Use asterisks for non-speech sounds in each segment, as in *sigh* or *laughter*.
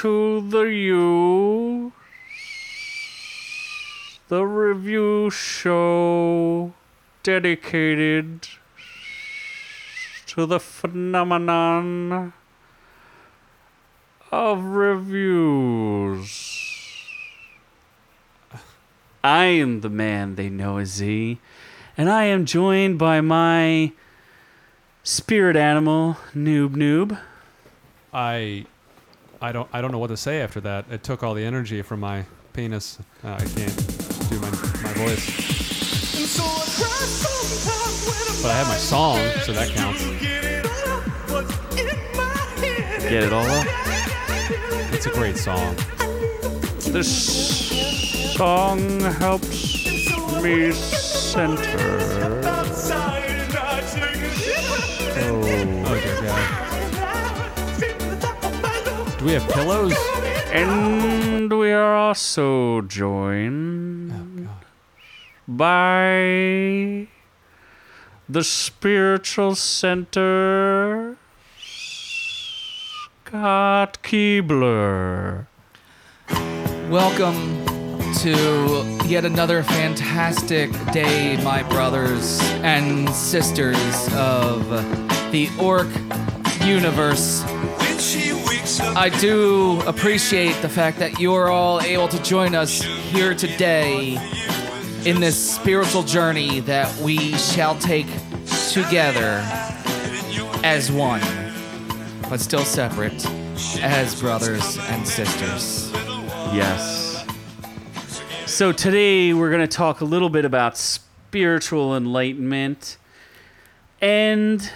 to the U, the review show dedicated to the phenomenon of reviews. I am the man they know as Z, and I am joined by my spirit animal, Noob Noob. I, I don't, I don't know what to say after that. It took all the energy from my penis. Uh, I can't do my my voice. But I have my song, so that counts. Get it all up? It's a great song. This song helps me center. Do we have pillows? And we are also joined Oh by the spiritual center, Scott Keebler. Welcome to yet another fantastic day, my brothers and sisters of the Orc universe. I do appreciate the fact that you're all able to join us here today in this spiritual journey that we shall take together as one, but still separate as brothers and sisters. Yes. So today we're going to talk a little bit about spiritual enlightenment. And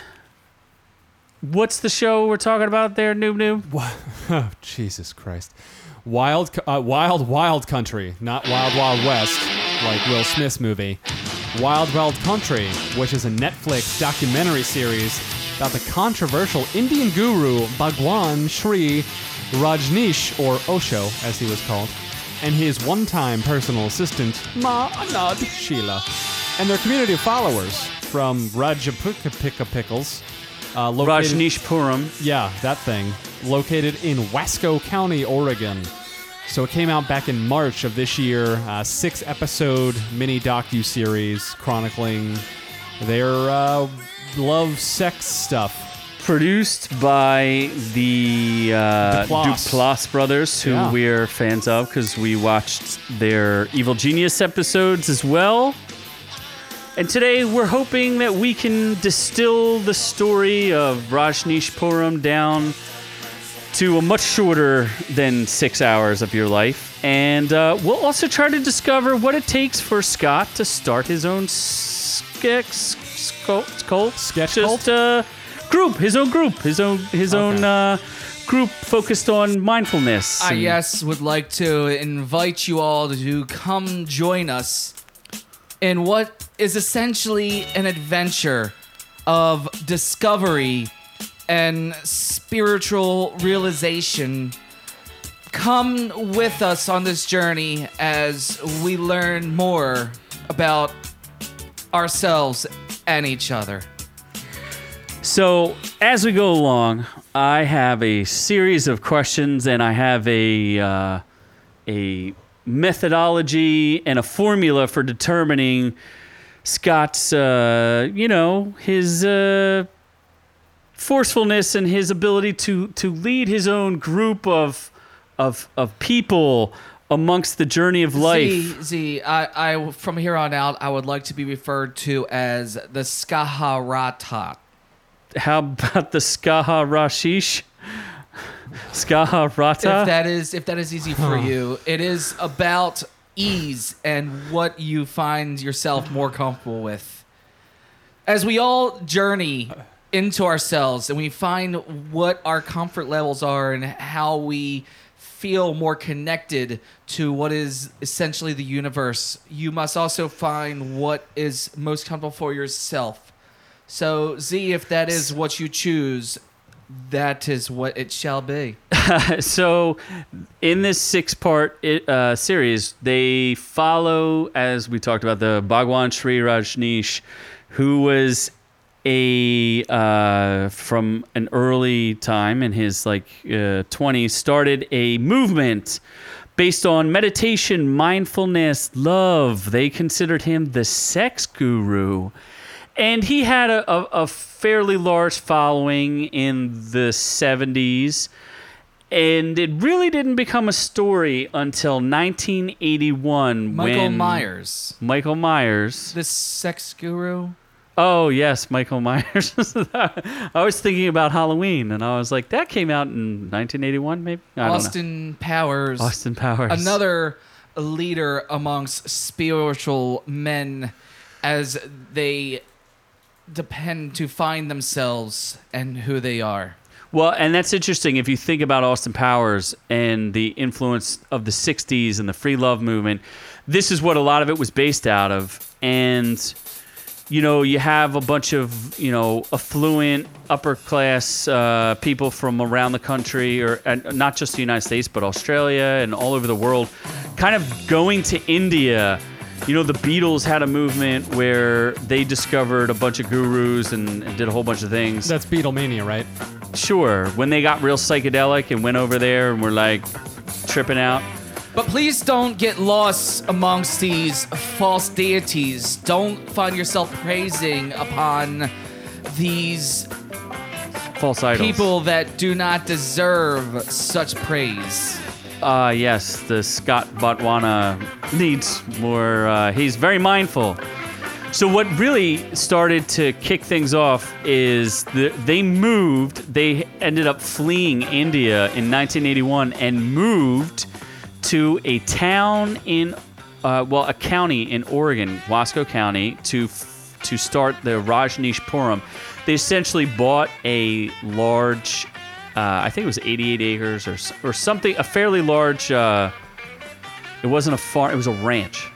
what's the show we're talking about there, Noob Noob? *laughs* Oh, Jesus Christ. Wild, uh, wild, wild country, not Wild Wild West, like Will Smith's movie. Wild Wild Country, which is a Netflix documentary series about the controversial Indian guru Bhagwan Sri Rajneesh, or Osho as he was called, and his one-time personal assistant Ma Anand Sheila, and their community of followers from Rajapika Pickles. Uh, located- Rajneesh Puram. yeah, that thing. Located in Wasco County, Oregon. So it came out back in March of this year. Uh, six episode mini docu series chronicling their uh, love sex stuff. Produced by the uh, Duplass. Duplass brothers, who Yeah. we're fans of because we watched their Evil Genius episodes as well. And today we're hoping that we can distill the story of Rajneesh Puram down to a much shorter than six hours of your life. And uh, we'll also try to discover what it takes for Scott to start his own sketch cult, Sketch just uh, group, his own group, his own his Okay. own uh, group focused on mindfulness. I and- yes would like to invite you all to come join us in what is essentially an adventure of discovery and spiritual realization. Come with us on this journey as we learn more about ourselves and each other. So, as we go along, I have a series of questions and I have a uh, a methodology and a formula for determining Scott's uh, you know, his uh, forcefulness and his ability to to lead his own group of of of people amongst the journey of life. Z, Z, I, I, from here on out, I would like to be referred to as the Skaharata. How about the Skaha Rashish? If that is if that is easy for you, it is about ease and what you find yourself more comfortable with. As we all journey into ourselves and we find what our comfort levels are and how we feel more connected to what is essentially the universe, you must also find what is most comfortable for yourself. So, Z, if that is what you choose, that is what it shall be. *laughs* so in this six part uh, series they follow as we talked about the bhagwan sri rajneesh who was a uh, from an early time in his like uh, 20s started a movement based on meditation, mindfulness, love. They considered him the sex guru. And he had a, a, a fairly large following in the 70s. And it really didn't become a story until 1981 Michael Myers, Michael Myers. the sex guru. Oh yes, Michael Myers. *laughs* I was thinking about Halloween, and I was like, that came out in 1981, maybe. I don't know. Austin Powers, Austin Powers. another leader amongst spiritual men as they depend to find themselves and who they are. Well, and that's interesting if you think about Austin Powers and the influence of the 60s and the free love movement. This is what a lot of it was based out of. And, you know, you have a bunch of, you know, affluent, upper class uh, people from around the country, or not just the United States, but Australia and all over the world, kind of going to India. You know, the Beatles had a movement where they discovered a bunch of gurus and, and did a whole bunch of things. That's Beatlemania, right? Sure. When they got real psychedelic and went over there and were like tripping out. But please don't get lost amongst these false deities. Don't find yourself praising upon these False idols. people that do not deserve such praise. Uh, yes, the Scott Botwana needs more. Uh, he's very mindful. So what really started to kick things off is the, they moved. They ended up fleeing India in 1981 and moved to a town in, uh, well, a county in Oregon, Wasco County, to to start the Rajneesh Puram. They essentially bought a large, I think it was 88 acres or or something, a fairly large. Uh, it wasn't a farm; it was a ranch.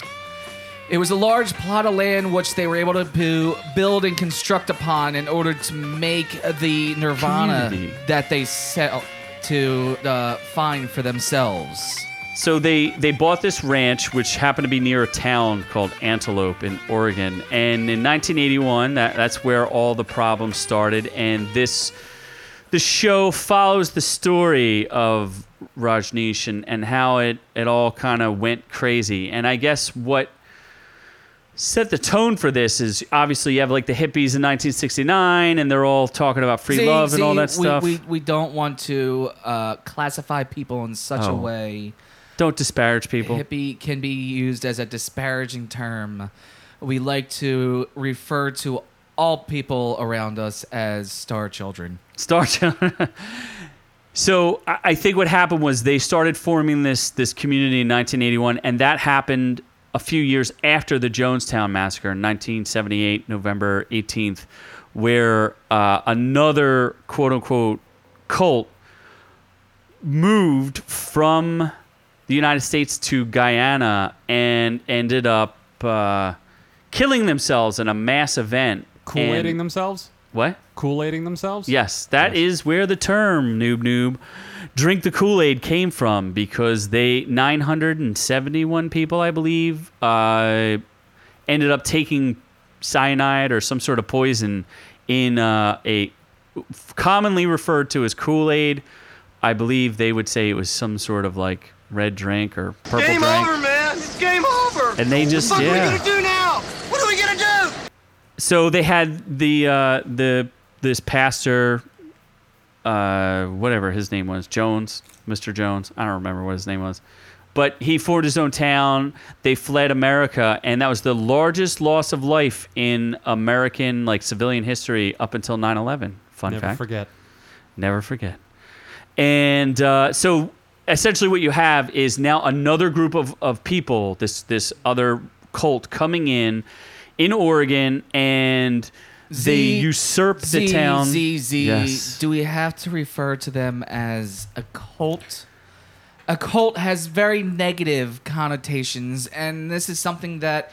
It was a large plot of land which they were able to build and construct upon in order to make the nirvana Community. that they set to uh, find for themselves. So they they bought this ranch, which happened to be near a town called Antelope in Oregon, and in 1981, that, that's where all the problems started. And this the show follows the story of Rajneesh and, and how it it all kind of went crazy. And I guess what set the tone for this is obviously you have like the hippies in 1969, and they're all talking about free See- love and all see, that stuff. We, we, we don't want to uh, classify people in such a Oh. way. Don't disparage people. Hippie can be used as a disparaging term. We like to refer to all people around us as star children. Star *laughs* Children. so I I think what happened was they started forming this this community in 1981, and that happened a few years after the Jonestown massacre in 1978, November 18th, where uh, another quote unquote cult moved from the United States to Guyana and ended up uh, killing themselves in a mass event. Kool Aiding And- themselves? What? Kool Aiding themselves? Yes, that is Yes. where the term noob noob drink the Kool-Aid came from because they 971 people, I believe, uh, ended up taking cyanide or some sort of poison in uh, a commonly referred to as Kool-Aid. I believe they would say it was some sort of like red drink or purple Game drink. over, man. It's game over. And they just what yeah. are we gonna do now? What are we gonna do? So they had the uh, the this pastor, uh, whatever his name was, Jones, Mr. Jones. I don't remember what his name was, but he formed his own town. They fled America, and that was the largest loss of life in American like civilian history up until 9/11. Fun fact. Never fact. forget. Never forget. And uh, so essentially what you have is now another group of, of people, this this other cult coming in in Oregon and they Z- usurp the Z, town. Z, Z. Yes. Do we have to refer to them as a cult? A cult has very negative connotations, and this is something that,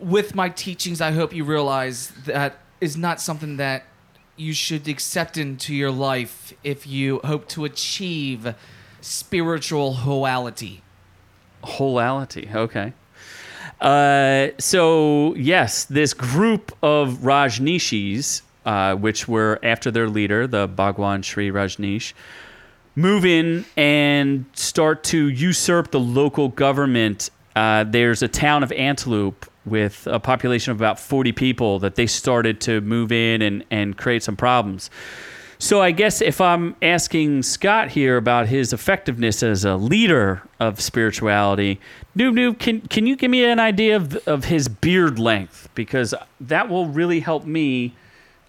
with my teachings, I hope you realize that is not something that you should accept into your life if you hope to achieve spiritual hoality. Holality. Okay. Uh, so yes, this group of Rajneeshis, uh, which were after their leader, the Bhagwan Sri Rajneesh, move in and start to usurp the local government. Uh, there's a town of Antelope with a population of about 40 people that they started to move in and, and create some problems. So I guess if I'm asking Scott here about his effectiveness as a leader of spirituality, Noob Noob, can can you give me an idea of of his beard length because that will really help me.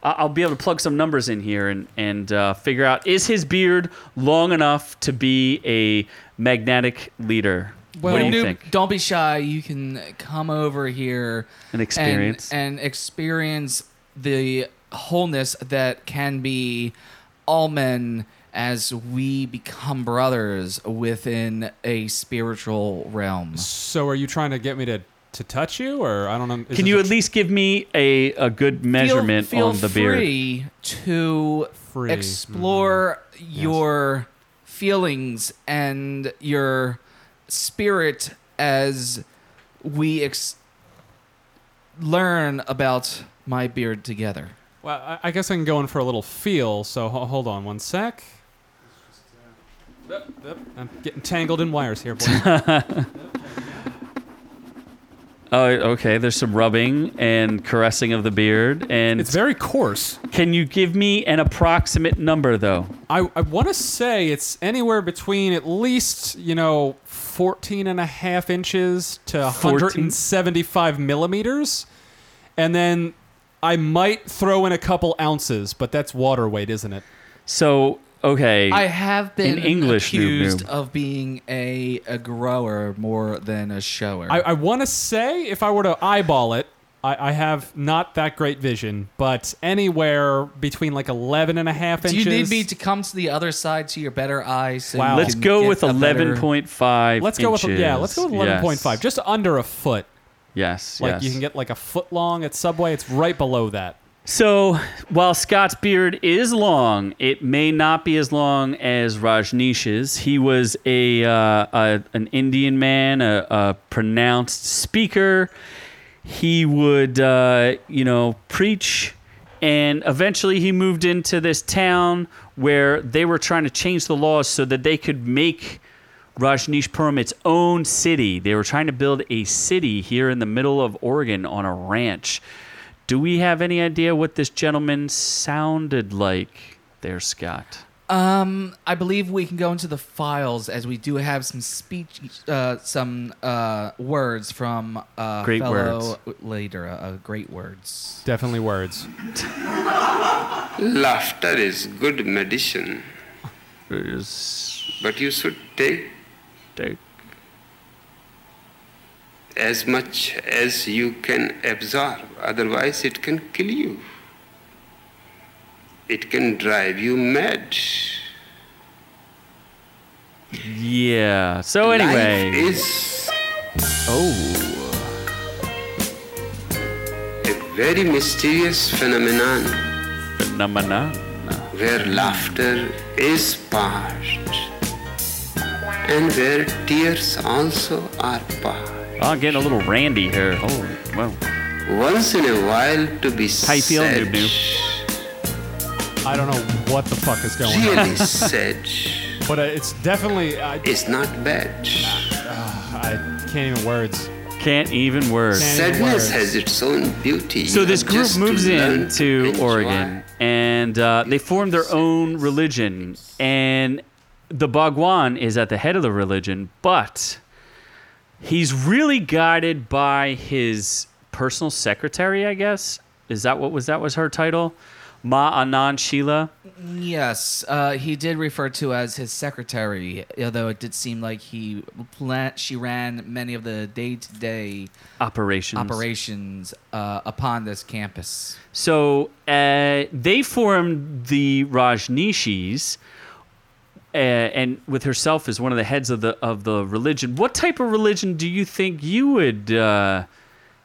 I'll be able to plug some numbers in here and and uh, figure out is his beard long enough to be a magnetic leader. what do you Noob, think? Don't be shy. You can come over here An experience. and, and experience the wholeness that can be all men as we become brothers within a spiritual realm. So are you trying to get me to, to touch you, or I don't know? Can you a at least give me a, a good measurement feel, feel on the beard? Feel free to Free. explore mm-hmm. your feelings and your spirit as we ex- learn about my beard together. Well, I, I guess I can go in for a little feel. So ho- hold on one sec. Yep, yep, I'm getting tangled in wires here, boy. *laughs* *laughs* Oh, okay. There's some rubbing and caressing of the beard. And it's very coarse. can you give me an approximate number, though? I, I want to say it's anywhere between at least, you know, 14 and a half inches to 14? 175 millimeters. And then I might throw in a couple ounces, but that's water weight, isn't it? So, okay. I have been In English, accused noob. of being a, a grower more than a shower. I, I want to say if I were to eyeball it, I, I have not that great vision, but anywhere between like 11 and a half Do inches. you need me to come to the other side to your better eyes? So Wow. you let's can go get with a better- 11.5 Let's go with inches. yeah. Let's go with eleven point five, Yes. just under a foot. Yes, Like yes. you can get like a foot long at Subway. It's right below that. So, while Scott's beard is long, it may not be as long as Rajneesh's. He was a, uh, a an Indian man, a, a pronounced speaker. He would, uh, you know, preach, and eventually he moved into this town where they were trying to change the laws so that they could make Rajneeshpuram its own city. They were trying to build a city here in the middle of Oregon on a ranch. Do we have any idea what this gentleman sounded like there, Scott? Um, I believe we can go into the files as we do have some speech, uh, some uh, words from uh, Great fellow later. Uh, great words. Definitely words. Laughter is good medicine, Is- but you should take take- as much as you can absorb, otherwise, it can kill you. It can drive you mad. Yeah. So anyway, Life is oh, a very mysterious phenomenon Phenomenon. where laughter is part and where tears also are part. Oh, I'm getting a little randy here. Oh, well. Once in a while to be How you feeling, said, Noob I don't know what the fuck is going on, really *laughs* said, but uh, it's definitely I, is not bad. I can't even words. Can't even words. Can't- Sadness words. has its own beauty. So this group just to moves learn into to. Oregon, and uh, they form their own religion. And the Bhagwan is at the head of the religion, but he's really guided by his personal secretary. I guess is that what was that was her title, Ma Anand Sheila. Yes, uh, he did refer to as his secretary, although it did seem like he she ran many of the day-to-day Operations. operations uh, upon this campus. So uh, they formed the Rajneeshis, uh, and with herself as one of the heads of the of the religion. What type of religion do you think you would uh,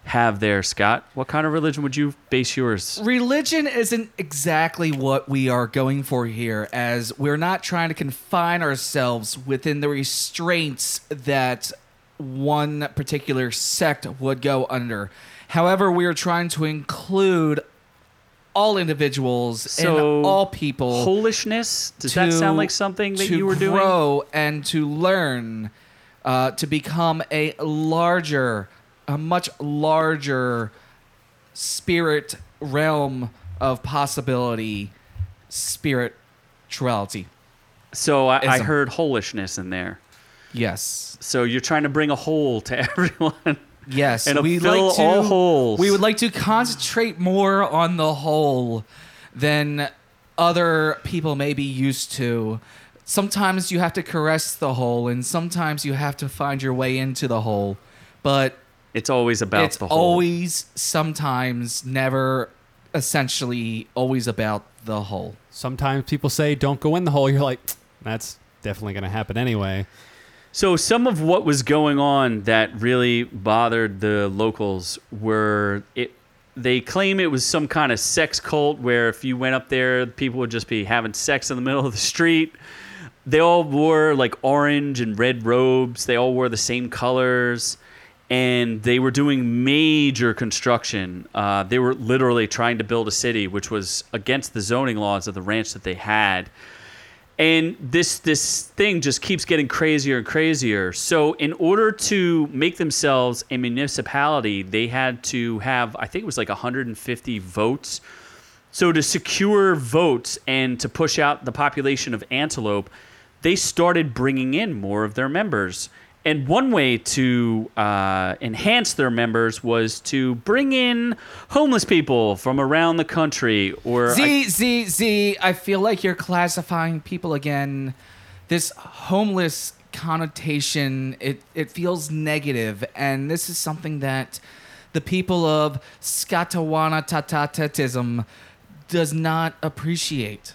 have there, Scott? What kind of religion would you base yours? Religion isn't exactly what we are going for here, as we're not trying to confine ourselves within the restraints that one particular sect would go under. However, we are trying to include all individuals So, and all people Holishness? Does that to- sound like something that you were doing? To grow and to learn uh, to become a larger, a much larger spirit realm of possibility, spirituality. So I, I heard holishness in there. Yes. So you're trying to bring a whole to *laughs* everyone. Yes, And we fill like to, all holes. We would like to concentrate more on the whole than other people may be used to. Sometimes you have to caress the hole, and sometimes you have to find your way into the hole. But It's always about it's the whole. always, sometimes, never, essentially, always about the hole. Sometimes people say don't go in the hole. You're like, that's definitely going to happen anyway. So some of what was going on that really bothered the locals were it. They claim it was some kind of sex cult where if you went up there, people would just be having sex in the middle of the street. They all wore like orange and red robes. They all wore the same colors, and they were doing major construction. Uh, they were literally trying to build a city, which was against the zoning laws of the ranch that they had and this this thing just keeps getting crazier and crazier. So in order to make themselves a municipality, they had to have I think it was like 150 votes. So to secure votes and to push out the population of Antelope, they started bringing in more of their members. And one way to uh, enhance their members was to bring in homeless people from around the country, or I- Z, Z, Z, I feel like you're classifying people again. This homeless connotation, it, it feels negative, and this is something that the people of Scatawana Tatatism does not appreciate.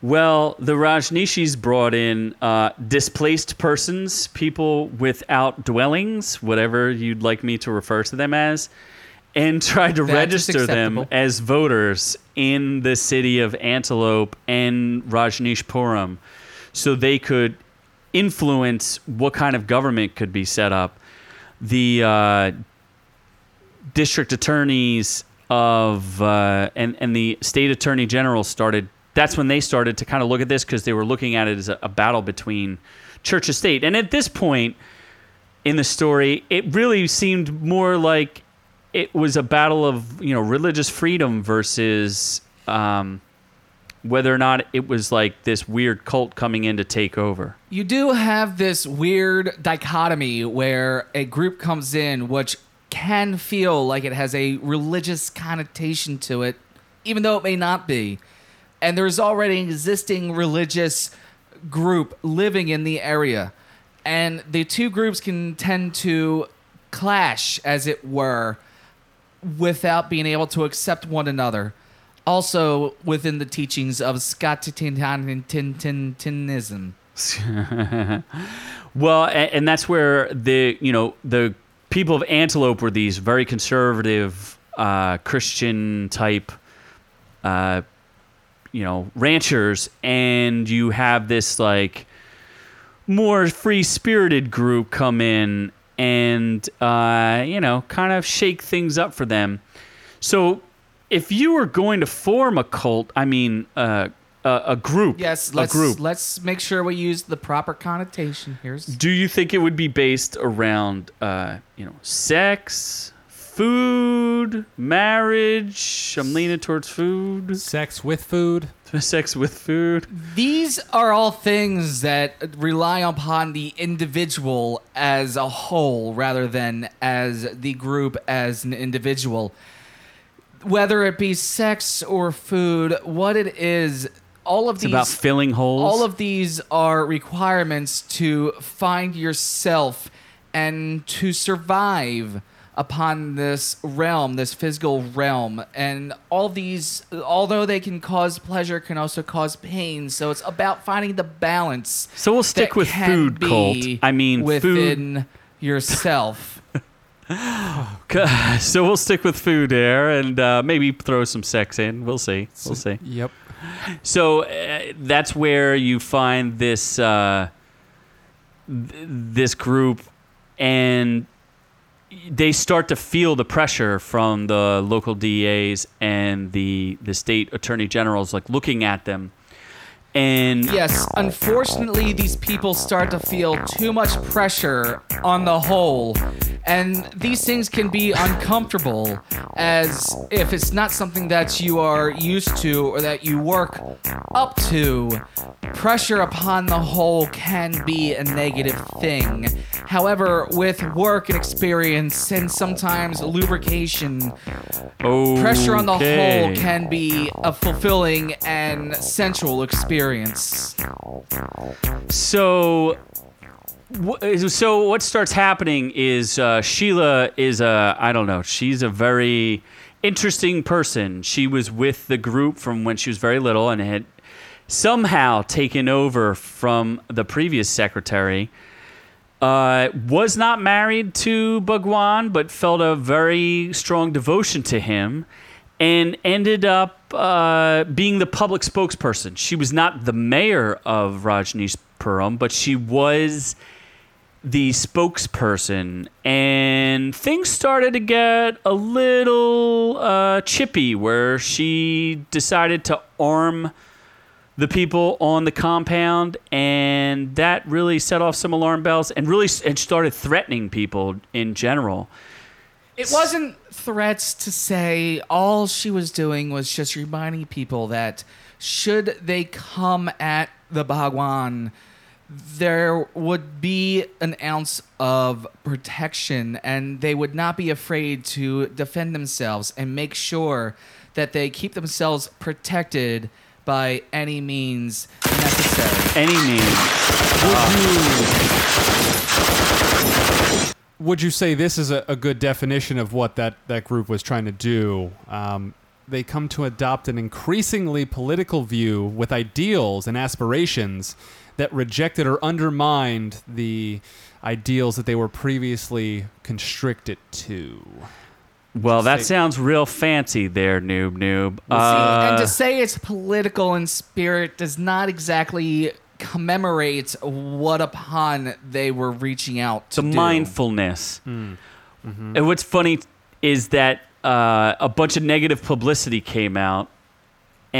Well, the Rajneeshis brought in uh, displaced persons, people without dwellings, whatever you'd like me to refer to them as, and *laughs* tried to That is register them as voters in the city of Antelope and Rajneeshpuram so they could influence what kind of government could be set up. The uh, district attorneys of uh, and and the state attorney general started. That's when they started to kind of look at this because they were looking at it as a, a battle between church and state. And at this point in the story, it really seemed more like it was a battle of you know religious freedom versus um, whether or not it was like this weird cult coming in to take over. You do have this weird dichotomy where a group comes in which can feel like it has a religious connotation to it, even though it may not be. And there's already an existing religious group living in the area. And the two groups can tend to clash, as it were, without being able to accept one another. Also, within the teachings of Scotianism. *laughs* Well, and, and that's where the you know the people of Antelope were these very conservative uh, Christian type, uh, you know, ranchers, and you have this like more free spirited group come in and uh, you know kind of shake things up for them. So, if you were going to form a cult, I mean, uh, a, a group, Yes, a let's group. let's make sure we use the proper connotation. Here's Do you think it would be based around, uh, you know, sex, food, marriage? I'm leaning towards food. Sex with food. *laughs* Sex with food. these are all things that rely upon the individual as a whole rather than as the group as an individual. Whether it be sex or food, what it is, all of It's these about filling holes. all of these are requirements to find yourself and to survive upon this realm, this physical realm. And all these, although they can cause pleasure, can also cause pain. So it's about finding the balance. So we'll stick with food cult. be I mean, food. within yourself. *laughs* So we'll stick with food there, and uh, maybe throw some sex in. We'll see. We'll see. Yep. So uh, that's where you find this uh, th- this group, and they start to feel the pressure from the local DAs and the the state attorney generals, like looking at them. And Yes, unfortunately, these people start to feel too much pressure on the whole, and these things can be uncomfortable as if it's not something that you are used to or that you work up to. Pressure upon the whole can be a negative thing. However, with work and experience and sometimes lubrication, pressure on the Okay. whole can be a fulfilling and sensual experience. So, so what starts happening is uh, Sheila is a I don't know. She's a very interesting person. She was with the group from when she was very little and had somehow taken over from the previous secretary. Uh, was not married to Bhagwan, but felt a very strong devotion to him, and ended up uh, being the public spokesperson. She was not the mayor of Rajneeshpuram, but she was the spokesperson, and things started to get a little uh, chippy, where she decided to arm the people on the compound, and that really set off some alarm bells, and really and started threatening people in general. It wasn't threats to say all she was doing was just reminding people that should they come at the Bhagwan, there would be an ounce of protection and they would not be afraid to defend themselves and make sure that they keep themselves protected by any means necessary. Any means. Would you say this is a, a good definition of what that, that group was trying to do? Um, they come to adopt an increasingly political view with ideals and aspirations that rejected or undermined the ideals that they were previously constricted to. Well, that Say- sounds real fancy there, noob noob. See, and Uh, to say it's political in spirit does not exactly commemorate what upon they were reaching out to the do. mindfulness. And what's funny is that uh, a bunch of negative publicity came out,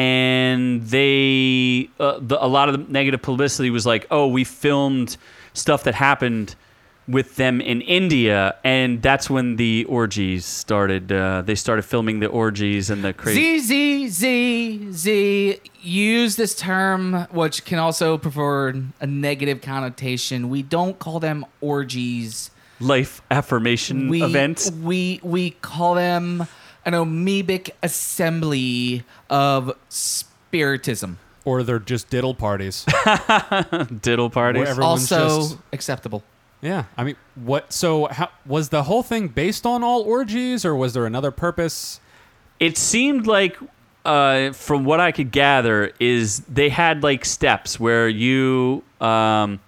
and they uh, the, a lot of the negative publicity was like, "Oh, we filmed stuff that happened." With them in India, and that's when the orgies started. Uh, they started filming the orgies and the crazy. Z Z Z Z use this term, which can also prefer a negative connotation. We don't call them orgies. life affirmation We events. we we call them an amoebic assembly of spiritism. Or they're just diddle parties. *laughs* Diddle parties. Where everyone's also just- acceptable. Yeah, I mean, what? So, how, was the whole thing based on all orgies, or was there another purpose? it seemed like uh, from what i could gather is they had like steps where you um,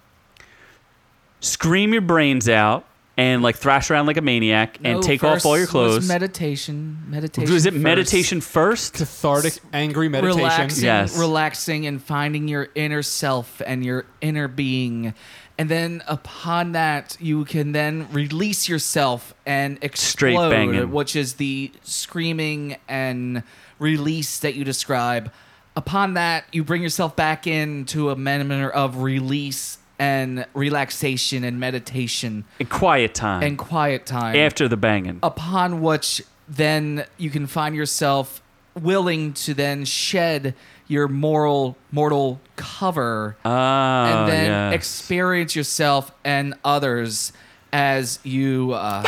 scream your brains out and like thrash around like a maniac and No, take off all your first was clothes meditation. Meditation. was it first. meditation first Cathartic, angry meditation. Relaxing, Yes. relaxing, and finding your inner self and your inner being. And then upon that, you can then release yourself and Straight explode, banging. which is the screaming and release that you describe. Upon that, you bring yourself back into a manner of release and relaxation and meditation and quiet time and quiet time after the banging upon which then you can find yourself willing to then shed your moral mortal cover ah and then yes. experience yourself and others as you uh,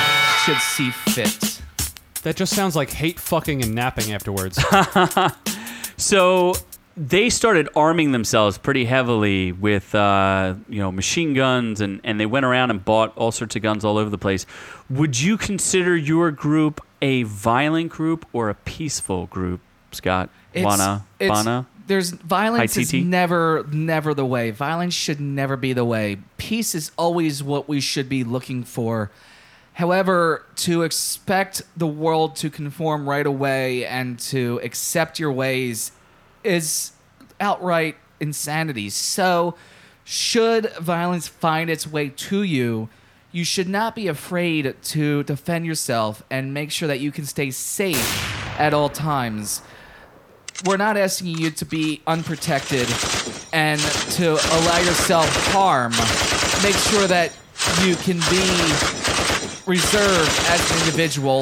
should see fit. That just sounds like hate fucking and napping afterwards. *laughs* So they started arming themselves pretty heavily with uh, you know machine guns and, and they went around and bought all sorts of guns all over the place. Would you consider your group a violent group or a peaceful group, Scott? Wana? Bana? There's violence is never never the way. Violence should never be the way. Peace is always what we should be looking for. However, to expect the world to conform right away and to accept your ways is outright insanity. So, should violence find its way to you, you should not be afraid to defend yourself and make sure that you can stay safe at all times. We're not asking you to be unprotected and to allow yourself harm. Make sure that you can be reserved as an individual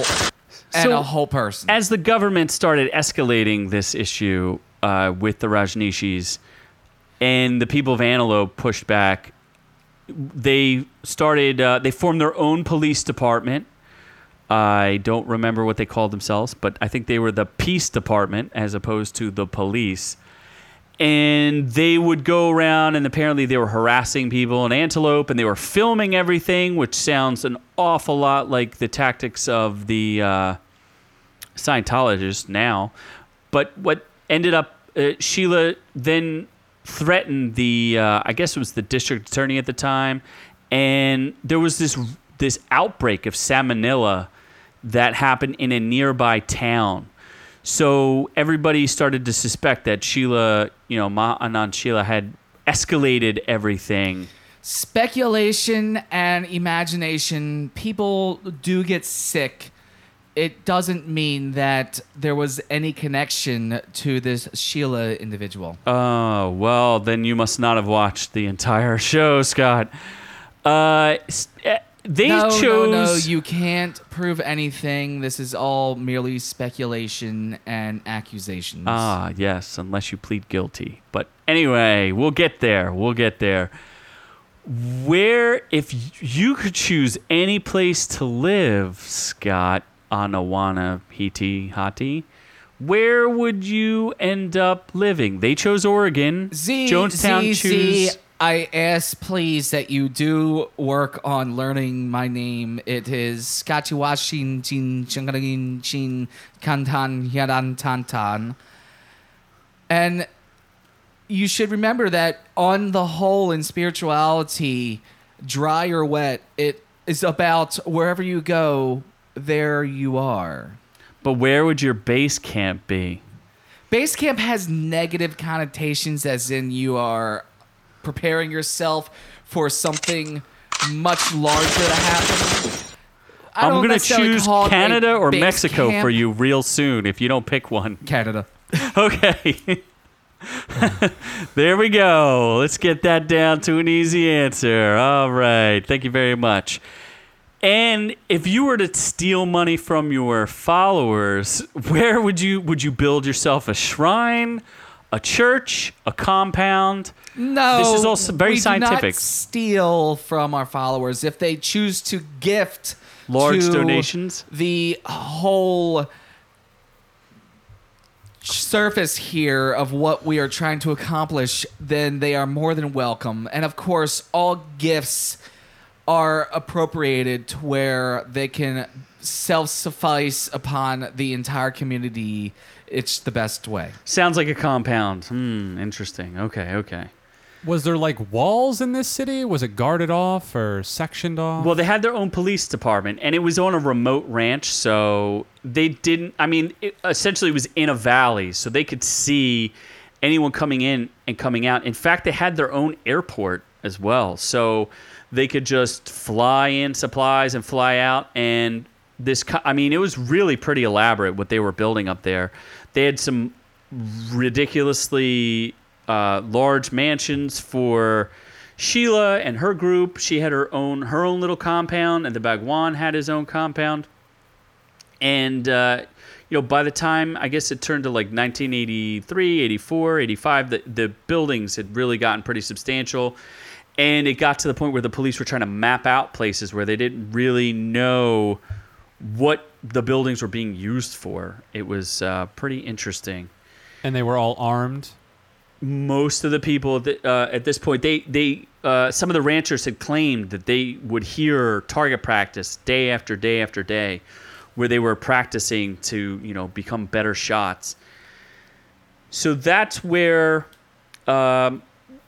and So- a whole person. As the government started escalating this issue uh, with the Rajneeshis, and the people of Antelope pushed back, they started. Uh, they formed their own police department. I don't remember what they called themselves, but I think they were the peace department as opposed to the police. And they would go around, and apparently they were harassing people in Antelope, and they were filming everything, which sounds an awful lot like the tactics of the uh, Scientologists now. But what ended up, uh, Sheila then threatened the, uh, I guess it was the district attorney at the time, and there was this this outbreak of salmonella that happened in a nearby town. So everybody started to suspect that Sheila, you know, Ma Anand Sheila had escalated everything. Speculation and imagination. People do get sick. It doesn't mean that there was any connection to this Sheila individual. Oh, well, then you must not have watched the entire show, Scott. Uh, eh, they no, chose. no, no, you can't prove anything. This is all merely speculation and accusations. Ah, yes, unless you plead guilty. But anyway, we'll get there. We'll get there. Where, if you could choose any place to live, Scott, Anawana Hiti Hati, where would you end up living? They chose Oregon. Z, Jonestown Z, choose. Z, I ask please that you do work on learning my name. It is Chin Chingagin Chin Kantan Yadan Tantan. And you should remember that on the whole in spirituality, dry or wet, it is about wherever you go, there you are. But where would your base camp be? Base camp has negative connotations, as in you are preparing yourself for something much larger to happen. I I'm going to choose call it a Canada or Mexico camp. for you real soon if you don't pick one. Canada. *laughs* Okay. *laughs* there we go. Let's get that down to an easy answer. All right. Thank you very much. And if you were to steal money from your followers, where would you would you build yourself a shrine, a church, a compound? No, This is also very we Do scientific. not steal from our followers if they choose to gift Large to donations? The whole surface here of what we are trying to accomplish, then they are more than welcome. And of course, all gifts are appropriated to where they can self-suffice upon the entire community. It's the best way. Sounds like a compound. Hmm, interesting. Okay, okay. Was there like walls in this city? Was it guarded off or sectioned off? Well, they had their own police department, and it was on a remote ranch, so they didn't. I mean, it essentially it was in a valley, so they could see anyone coming in and coming out. In fact, they had their own airport as well, so they could just fly in supplies and fly out. And this i mean, it was really pretty elaborate what they were building up there. They had some ridiculously uh, large mansions for Sheila and her group. She had her own her own little compound, and the Bhagwan had his own compound. And uh, you know, by the time I guess it turned to like 1983, 84, 85, the the buildings had really gotten pretty substantial. And it got to the point where the police were trying to map out places where they didn't really know what the buildings were being used for. It was uh, pretty interesting and they were all armed. most of the people that, uh, at this point they they uh, some of the ranchers had claimed that they would hear target practice day after day after day where they were practicing to you know become better shots so that's where um,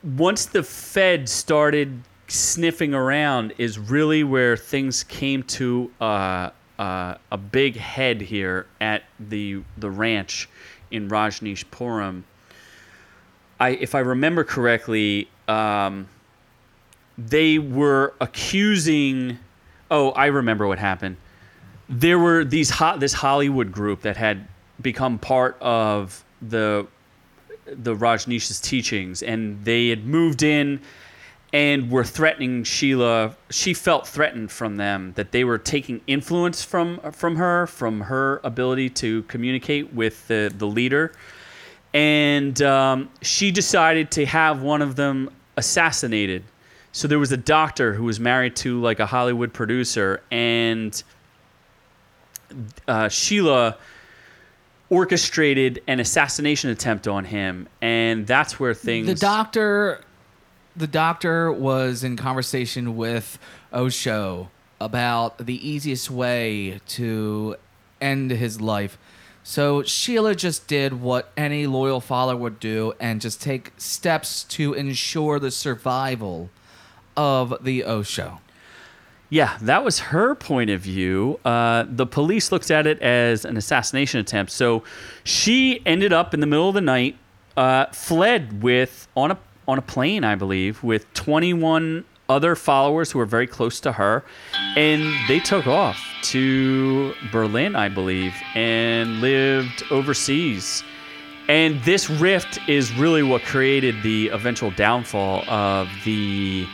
once the fed started sniffing around is really where things came to uh, uh, a big head here at the the ranch in Rajneeshpuram I, if I remember correctly, um, they were accusing. Oh, I remember what happened. There were these hot this Hollywood group that had become part of the the Rajneesh's teachings, and they had moved in and were threatening Sheila. She felt threatened from them that they were taking influence from from her, from her ability to communicate with the the leader, and um, she decided to have one of them assassinated. So there was a doctor who was married to like a Hollywood producer, and uh, Sheila orchestrated an assassination attempt on him, and that's where things. The doctor, the doctor was in conversation with Osho about the easiest way to end his life. So Sheila just did what any loyal father would do and just take steps to ensure the survival of the Osho. Yeah, that was her point of view. Uh, the police looked at it as an assassination attempt. So she ended up in the middle of the night, uh, fled with on a on a plane, I believe, with 21 other followers who were very close to her, and they took off to Berlin, I believe, and lived overseas. And this rift is really what created the eventual downfall of the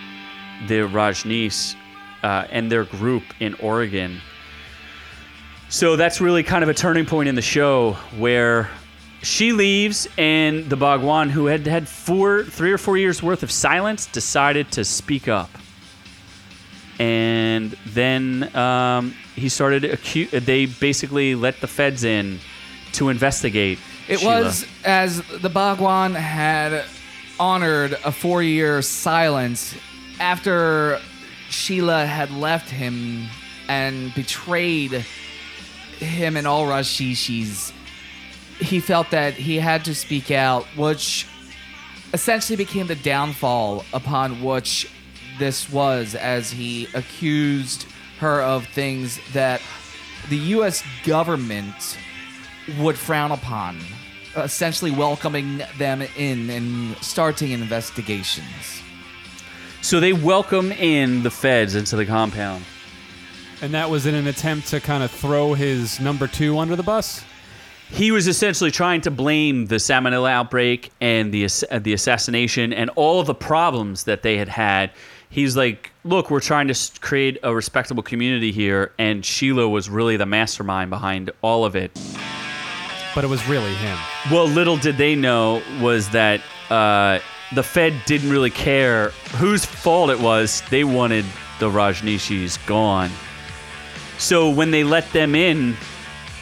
the Rajneesh uh, and their group in Oregon. So that's really kind of a turning point in the show where she leaves and the Bhagwan, who had had four, three or four years worth of silence, decided to speak up. And then um, he started acu- They basically let the feds in to investigate. It Sheila. was as the Bhagwan had honored a four year silence after Sheila had left him and betrayed him and all Rajneeshis. He felt that he had to speak out, which essentially became the downfall upon which this was as he accused her of things that the U.S. government would frown upon, essentially welcoming them in and starting investigations. So they welcome in the feds into the compound. And that was in an attempt to kind of throw his number two under the bus. he was essentially trying to blame the salmonella outbreak and the uh, the assassination and all of the problems that they had had. He's like, "Look, we're trying to create a respectable community here," and Sheila was really the mastermind behind all of it. But it was really him. Well, little did they know was that uh, the Fed didn't really care whose fault it was. They wanted the Rajneeshis gone. So when they let them in,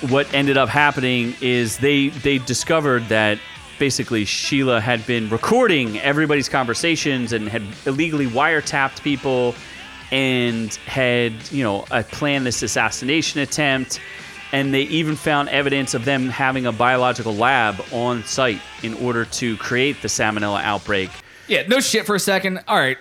what ended up happening is they they discovered that basically Sheila had been recording everybody's conversations and had illegally wiretapped people and had you know planned this assassination attempt and they even found evidence of them having a biological lab on site in order to create the salmonella outbreak Yeah, no shit for a second. All right.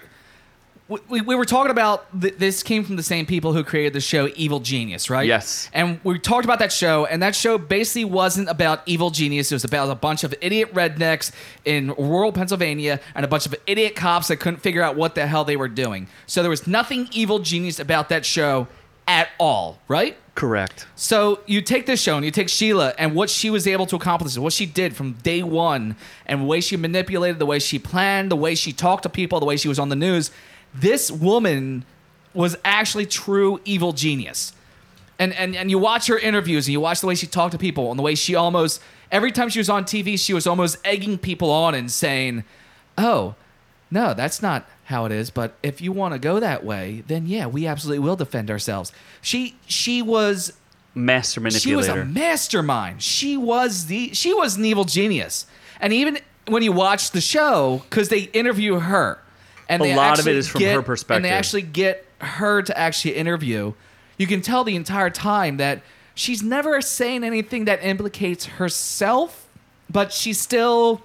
We, we, we were talking about th- this came from the same people who created the show Evil Genius, right? Yes. And we talked about that show, and that show basically wasn't about evil genius. It was about a bunch of idiot rednecks in rural Pennsylvania and a bunch of idiot cops that couldn't figure out what the hell they were doing. So there was nothing evil genius about that show at all, right? correct So you take this show and you take Sheila and what she was able to accomplish, what she did from day one, and the way she manipulated, the way she planned, the way she talked to people, the way she was on the news. This woman was actually true evil genius. And, and and you watch her interviews and you watch the way she talked to people and the way she almost every time she was on TV she was almost egging people on and saying, "Oh, no, that's not how it is, but if you want to go that way, then yeah, we absolutely will defend ourselves." She she was master manipulator. she was a mastermind. She was the she was an evil genius. And even when you watch the show, because they interview her, and A they lot of it is from get- her perspective, and they actually get her to actually interview. You can tell the entire time that she's never saying anything that implicates herself, but she still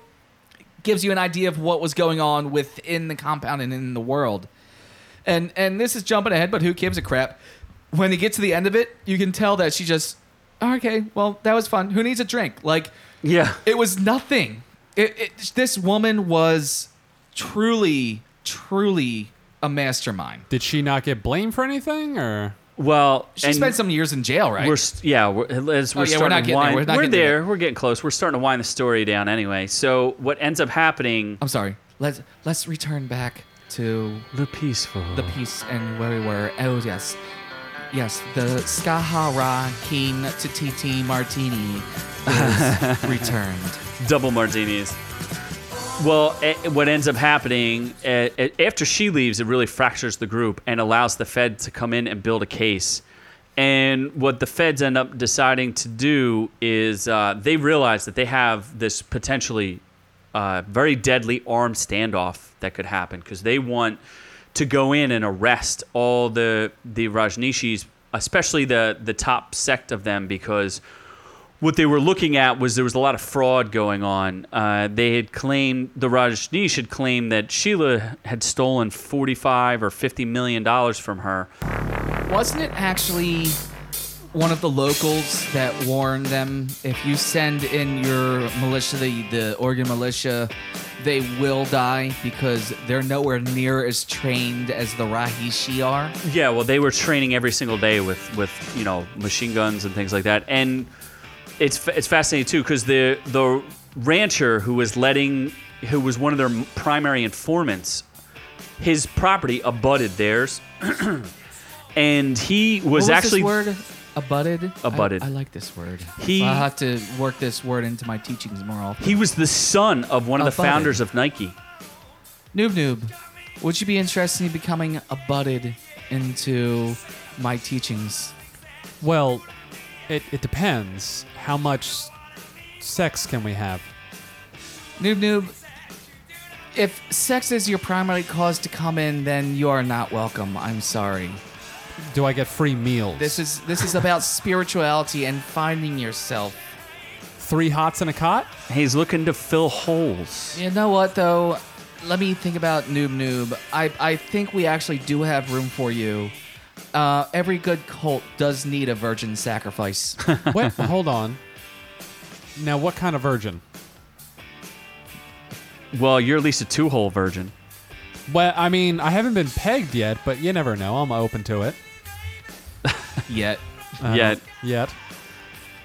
gives you an idea of what was going on within the compound and in the world. And and this is jumping ahead, but who gives a crap? When you get to the end of it, you can tell that she just okay, well, that was fun. Who needs a drink? Like yeah it was nothing. It, it, this woman was truly, truly a mastermind. Did she not get blamed for anything, or Well, She spent some years in jail, right? We're yeah, we're, as we're Oh, yeah, starting we're not to there. wind, We're not getting there. there. We're getting close. We're starting to wind the story down anyway. So what ends up happening? I'm sorry. Let's let's return back to The peaceful. the peace, and where we were. Oh yes, yes. The Skahara Keen to TT Martini is *laughs* returned. double martinis. Well, eh, what ends up happening eh, eh, after she leaves, it really fractures the group and allows the Fed to come in and build a case. And what the feds end up deciding to do is uh, they realize that they have this potentially uh, very deadly armed standoff that could happen because they want to go in and arrest all the the Rajneeshis, especially the the top sect of them, because what they were looking at was there was a lot of fraud going on. Uh, they had claimed the Rajneesh had claimed that Sheila had stolen forty-five or fifty million dollars from her. Wasn't it actually one of the locals that warned them if you send in your militia, the, the Oregon militia, they will die because they're nowhere near as trained as the Rajneeshi are? Yeah, well, they were training every single day with with you know machine guns and things like that, and it's it's fascinating too because the the rancher who was letting who was one of their primary informants, his property abutted theirs, *clears throat* and he was, What was actually this word? Abutted? Abutted. I, I like this word. He- I'll have to work this word into my teachings more often. he was the son of one of the founders of Nike. Noob Noob, would you be interested in becoming abutted into my teachings? well, it it depends. How much sex can we have? Noob Noob, if sex is your primary cause to come in, then you are not welcome. I'm sorry. Do I get free meals? This is this is about *laughs* spirituality and finding yourself. three hots in a cot. He's looking to fill holes. You know what though? Let me think about Noob Noob. I I think we actually do have room for you. Uh, every good cult does need a virgin sacrifice. *laughs* Wait, hold on. Now, what kind of virgin? Well, you're at least a two-hole virgin. Well, I mean, I haven't been pegged yet, but you never know. I'm open to it. *laughs* Yet. Uh, Yet. Yet.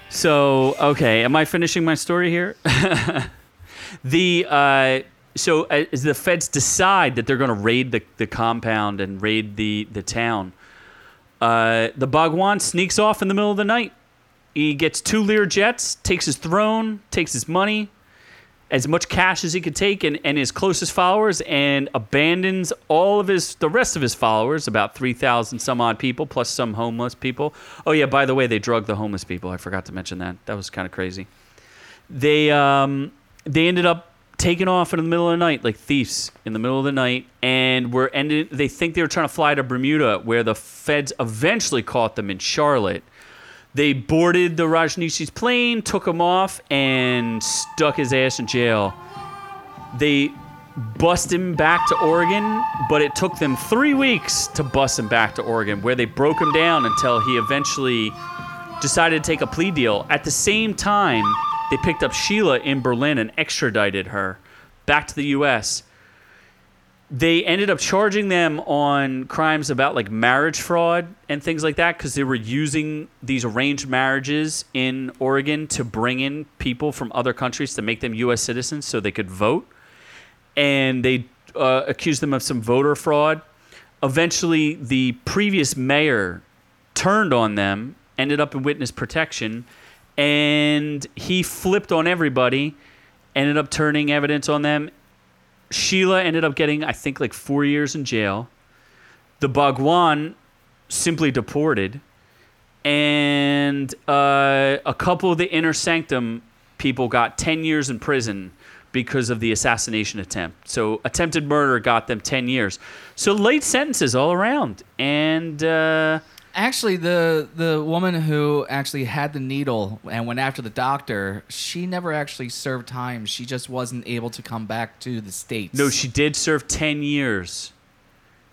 So okay, am I finishing my story here? *laughs* the uh, so uh, as the feds decide that they're going to raid the, the compound and raid the the town, uh, the Bhagwan sneaks off in the middle of the night. He gets two Lear jets, takes his throne, takes his money, as much cash as he could take, and, and his closest followers, and abandons all of his the rest of his followers, about three thousand some odd people, plus some homeless people. Oh yeah, by the way, they drug the homeless people. I forgot to mention that. That was kind of crazy. They um they ended up taking off in the middle of the night like thieves in the middle of the night, and were ended. They think they were trying to fly to Bermuda, where the feds eventually caught them in Charlotte. They boarded the Rajneesh's plane, took him off, and stuck his ass in jail. They bust him back to Oregon, but it took them three weeks to bust him back to Oregon, where they broke him down until he eventually decided to take a plea deal. At the same time, they picked up Sheila in Berlin and extradited her back to the U.S they ended up charging them on crimes about like marriage fraud and things like that because they were using these arranged marriages in Oregon to bring in people from other countries to make them U.S. citizens so they could vote. And they uh, accused them of some voter fraud. Eventually, the previous mayor turned on them, ended up in witness protection, and he flipped on everybody, ended up turning evidence on them, Sheila ended up getting, I think, like four years in jail. The Bhagwan simply deported. And uh, a couple of the inner sanctum people got 10 years in prison because of the assassination attempt. So attempted murder got them 10 years. So late sentences all around. And uh, Actually, the the woman who actually had the needle and went after the doctor, she never actually served time. She just wasn't able to come back to the states. no, she did serve 10 years.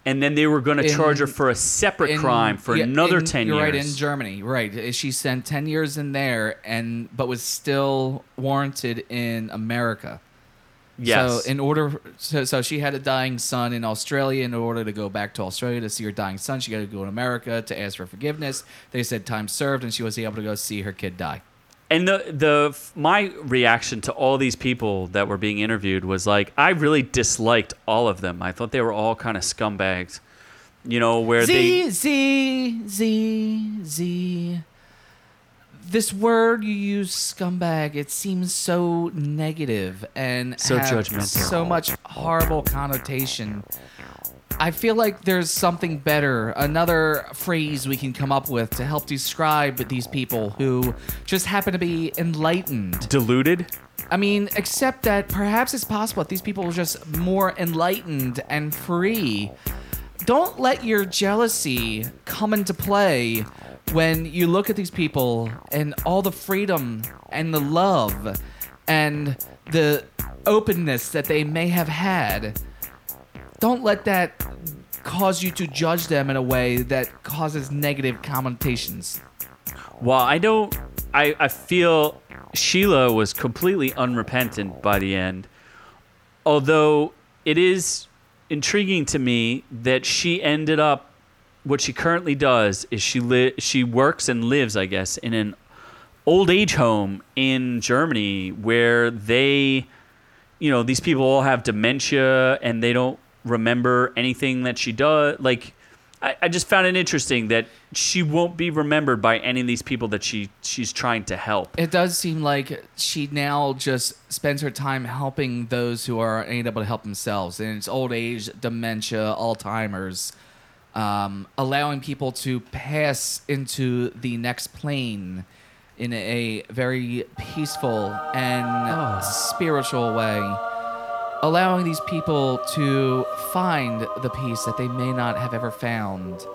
And then they were going to In- charge her for a separate In- crime for yeah, another in- 10 you're years. right in Germany, right? She spent ten years in there, and but was still warranted in America. Yes. So in order, so, so she had a dying son in Australia. In order to go back to Australia to see her dying son, she got to go to America to ask for forgiveness. They said time served, and she was able to go see her kid die. And the the my reaction to all these people that were being interviewed was like I really disliked all of them. I thought they were all kind of scumbags. You know where they Z Z Z Z. This word you use, scumbag, it seems so negative and So judgmental. so much horrible connotation. I feel like there's something better, another phrase we can come up with to help describe these people who just happen to be enlightened. deluded. I mean, except that perhaps it's possible that these people are just more enlightened and free. Don't let your jealousy come into play when you look at these people and all the freedom and the love and the openness that they may have had. Don't let that cause you to judge them in a way that causes negative connotations. Well, I don't. I I feel Sheila was completely unrepentant by the end. Although it is intriguing to me that she ended up what she currently does is she li- she works and lives, I guess, in an old age home in Germany where they you know, these people all have dementia and they don't remember anything that she does. Like, I, I just found it interesting that she won't be remembered by any of these people that she she's trying to help. It does seem like she now just spends her time helping those who are unable to help themselves. And it's old age, dementia, Alzheimer's, um, allowing people to pass into the next plane in a very peaceful and spiritual way. Allowing these people to find the peace that they may not have ever found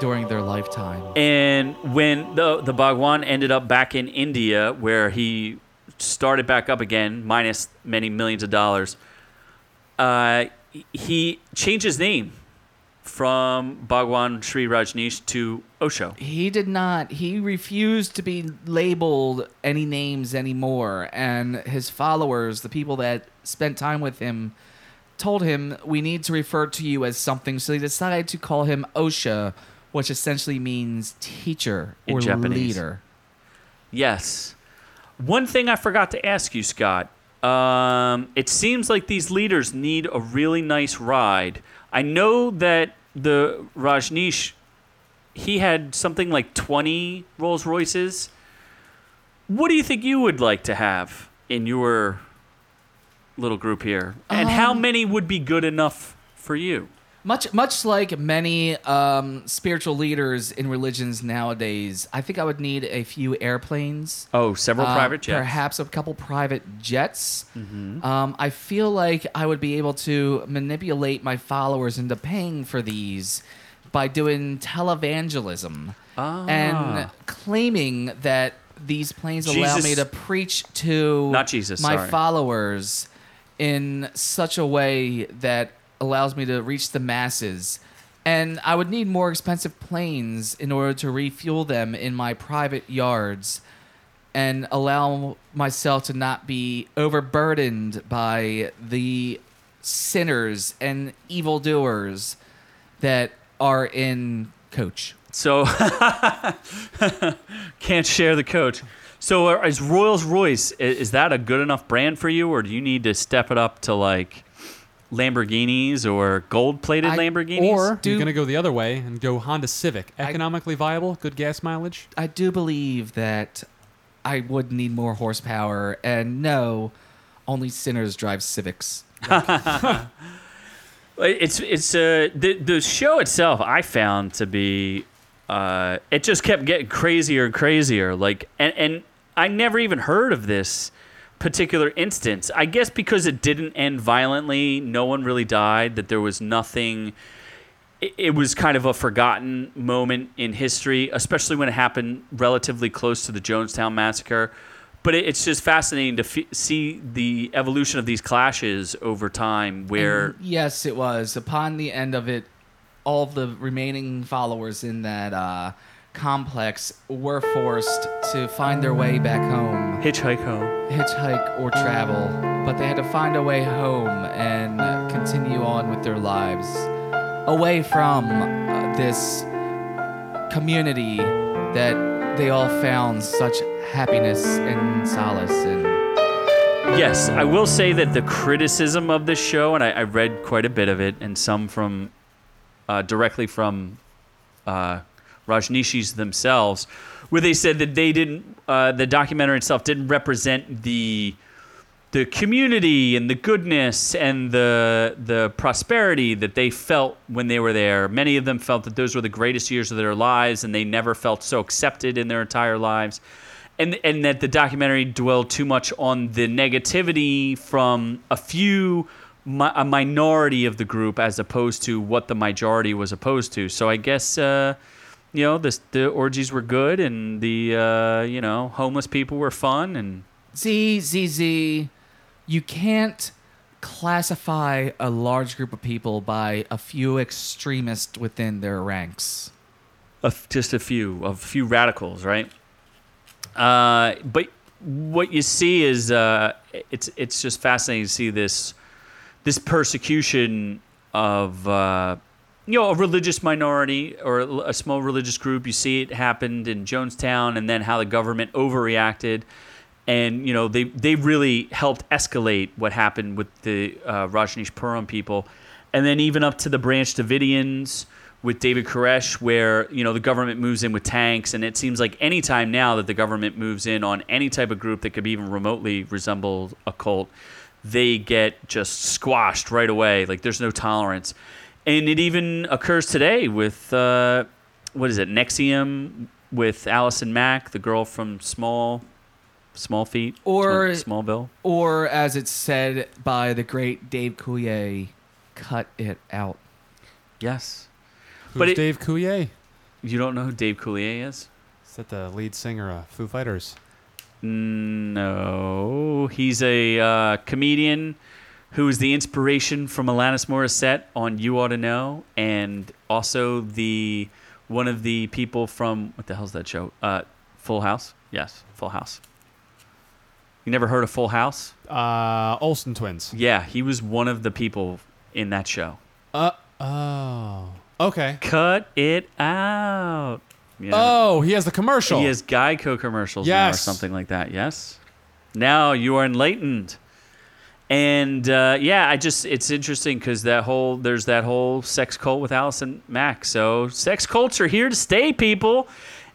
during their lifetime. And when the the Bhagwan ended up back in India, where he started back up again, minus many millions of dollars, uh, he changed his name from Bhagwan Shree Rajneesh to Osho. He did not. He refused to be labeled any names anymore. And his followers, the people that spent time with him, told him, We need to refer to you as something. So they decided to call him Osho, which essentially means teacher In or Japanese. leader. Yes. One thing I forgot to ask you, Scott. Um, it seems like these leaders need a really nice ride. I know that the Rajneesh, he had something like 20 Rolls Royces. What do you think you would like to have in your little group here? And how um, many would be good enough for you? Much, much like many um, spiritual leaders in religions nowadays, I think I would need a few airplanes. Oh, several Uh, private jets. Perhaps a couple private jets. Um, I feel like I would be able to manipulate my followers into paying for these by doing televangelism Ah. and claiming that these planes allow me to preach to Not Jesus, my sorry. followers in such a way that allows me to reach the masses. And I would need more expensive planes in order to refuel them in my private yards and allow myself to not be overburdened by the sinners and evildoers that are in coach. So *laughs* can't share the coach. So uh, is Rolls Royce is that a good enough brand for you, or do you need to step it up to like Lamborghinis or gold plated I- Lamborghinis? Or Do- you're going to go the other way and go Honda Civic. Economically viable, good gas mileage. I do believe that I would need more horsepower, and no, only sinners drive Civics. *laughs* it's it's uh, the the show itself I found to be uh, it just kept getting crazier and crazier. Like and and I never even heard of this particular instance. I guess because it didn't end violently, no one really died. That there was nothing. It, it was kind of a forgotten moment in history, especially when it happened relatively close to the Jonestown massacre. But it, it's just fascinating to f- see the evolution of these clashes over time, where And yes, it was. Upon the end of it, all the remaining followers in that uh, complex were forced to find their way back home, Hitchhike home. hitchhike or travel, but they had to find a way home and continue on with their lives away from uh, this community that they all found such happiness and solace in. Yes, I will say that the criticism of this show, and I, I read quite a bit of it, and some from uh, directly from uh, Rajneeshis themselves, where they said that they didn't, uh, the documentary itself didn't represent the the community and the goodness and the the prosperity that they felt when they were there. Many of them felt that those were the greatest years of their lives, and they never felt so accepted in their entire lives. And, and that the documentary dwelled too much on the negativity from a few a minority of the group as opposed to what the majority was opposed to. So I guess uh, you know the the orgies were good and the uh, you know homeless people were fun and Z, Z, Z, you can't classify a large group of people by a few extremists within their ranks. a f just a few, a few radicals, right? Uh, but what you see is uh, it's it's just fascinating to see this this persecution of uh, you know a religious minority or a, small religious group. You see it happened in Jonestown, and then how the government overreacted, and you know they they really helped escalate what happened with the uh, Rajneeshpuram people, and then even up to the Branch Davidians with David Koresh, where you know the government moves in with tanks, and it seems like any time now that the government moves in on any type of group that could even remotely resemble a cult, they get just squashed right away. Like there's no tolerance, and it even occurs today with uh, what is it, NXIVM with Allison Mack, the girl from Small, Small Feet, Or- Smallville. Or, as it's said by the great Dave Coulier, cut it out. Yes, Who's But it- Dave Coulier? you don't know who Dave Coulier is. Is that the lead singer of Foo Fighters? No, he's a uh, comedian who is the inspiration from Alanis Morissette on "You Ought to Know," and also the one of the people from what the hell's that show? Uh, Full House. Yes, Full House. You never heard of Full House? Uh, Olsen twins. Yeah, he was one of the people in that show. Uh oh. Okay. Cut it out. Yeah. Oh, he has the commercial. He has Geico commercials now or something like that. Yes. Now you are enlightened. And uh, yeah, I just it's interesting because that whole there's that whole sex cult with Allison Mack. So sex cults are here to stay, people.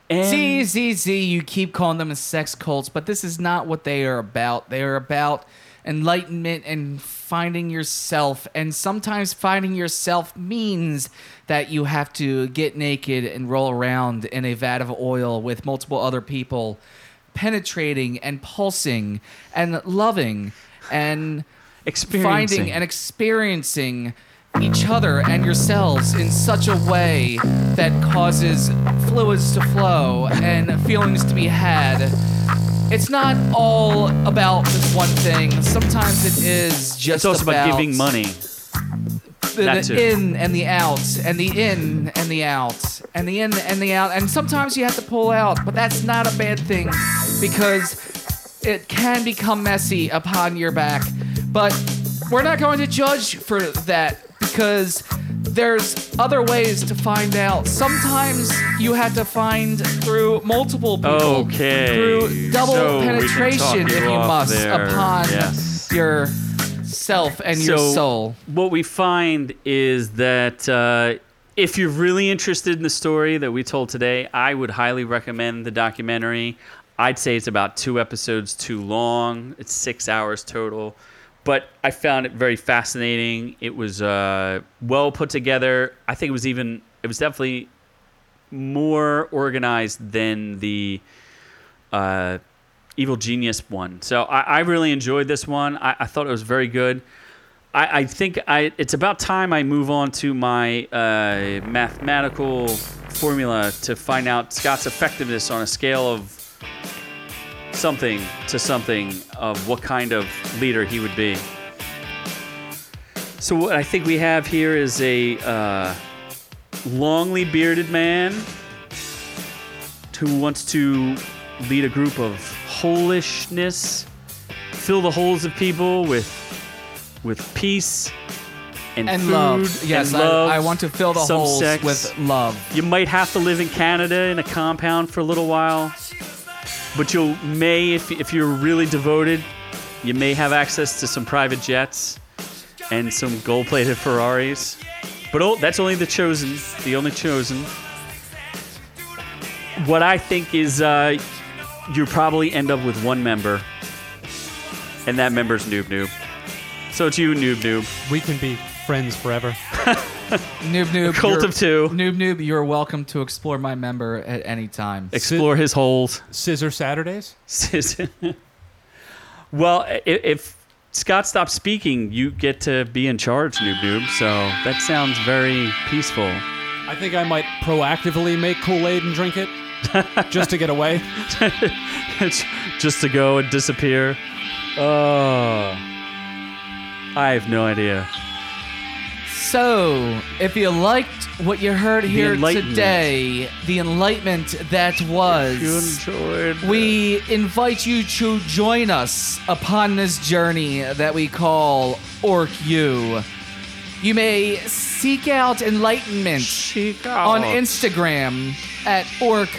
And Z, Z, Z, you keep calling them sex cults, but this is not what they are about. They are about enlightenment and finding yourself. And sometimes finding yourself means that you have to get naked and roll around in a vat of oil with multiple other people, penetrating and pulsing and loving and finding and experiencing each other and yourselves in such a way that causes fluids to flow and feelings to be had. It's not all about this one thing. Sometimes it is just it's also about, giving money. the, the in and the out and the in and the out and the in and the out and sometimes you have to pull out but that's not a bad thing because it can become messy upon your back but we're not going to judge for that because there's other ways to find out sometimes you have to find through multiple people Okay. through double So penetration if you must there. upon Yes. your self and your So- soul What we find is that uh, if you're really interested in the story that we told today, I would highly recommend the documentary. I'd say it's about two episodes too long. It's six hours total, but I found it very fascinating. It was uh, well put together. I think it was even. It was definitely more organized than the uh, Evil Genius one. So I, I really enjoyed this one. I, I thought it was very good. I, I think I it's about time I move on to my uh, mathematical formula to find out Scott's effectiveness on a scale of something to something of what kind of leader he would be. So what I think we have here is a uh, longly bearded man who wants to lead a group of holishness, fill the holes of people with with peace and, And food love. Yes, and love, I, I want to fill the holes sex. with love. You might have to live in Canada in a compound for a little while, but you may, if, if you're really devoted, you may have access to some private jets and some gold-plated Ferraris. But oh, that's only the chosen, the only chosen. What I think is uh, you probably end up with one member, and that member's Noob Noob. So it's you, Noob Noob. We can be friends forever. *laughs* Noob Noob. Cult of two. Noob Noob, you're welcome to explore my member at any time. Explore his holes. Scissor Saturdays? Scissor. well, i- if Scott stops speaking, you get to be in charge, Noob Noob. So that sounds very peaceful. I think I might proactively make Kool Aid and drink it *laughs* just to get away. *laughs* Just to go and disappear. Oh, I have no idea. So, if you liked what you heard here today, the enlightenment that was. You enjoyed. We invite you to join us upon this journey that we call Orc U. You may seek out enlightenment Cheek on. Instagram at orc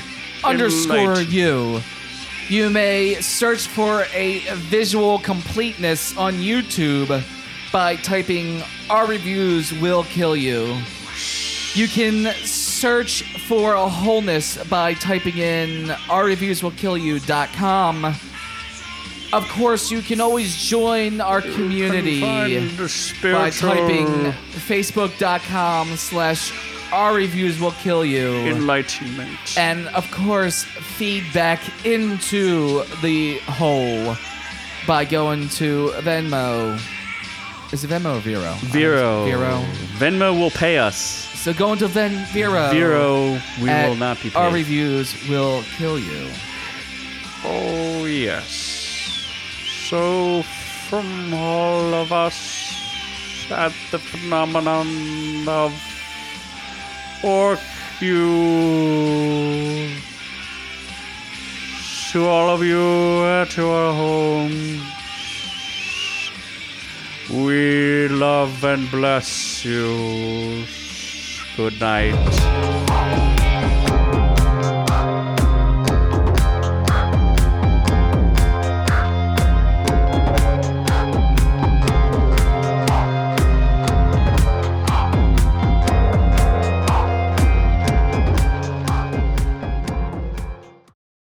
underscore Enlight. u. You may search for a visual completeness on YouTube by typing Our Reviews Will Kill You. You can search for a wholeness by typing in our reviews will kill ourreviewswillkillyou.com. Of course, you can always join our community by typing facebook.com slash our reviews will kill you enlightenment. and of course feedback into the hole by going to venmo is it venmo or vero Vero. vero Venmo will pay us. so go into ven vero Vero, we will not be paid. our reviews will kill you Oh, yes. So, from all of us at the phenomenon of Orc you to all of you at your home, we love and bless you. Good night.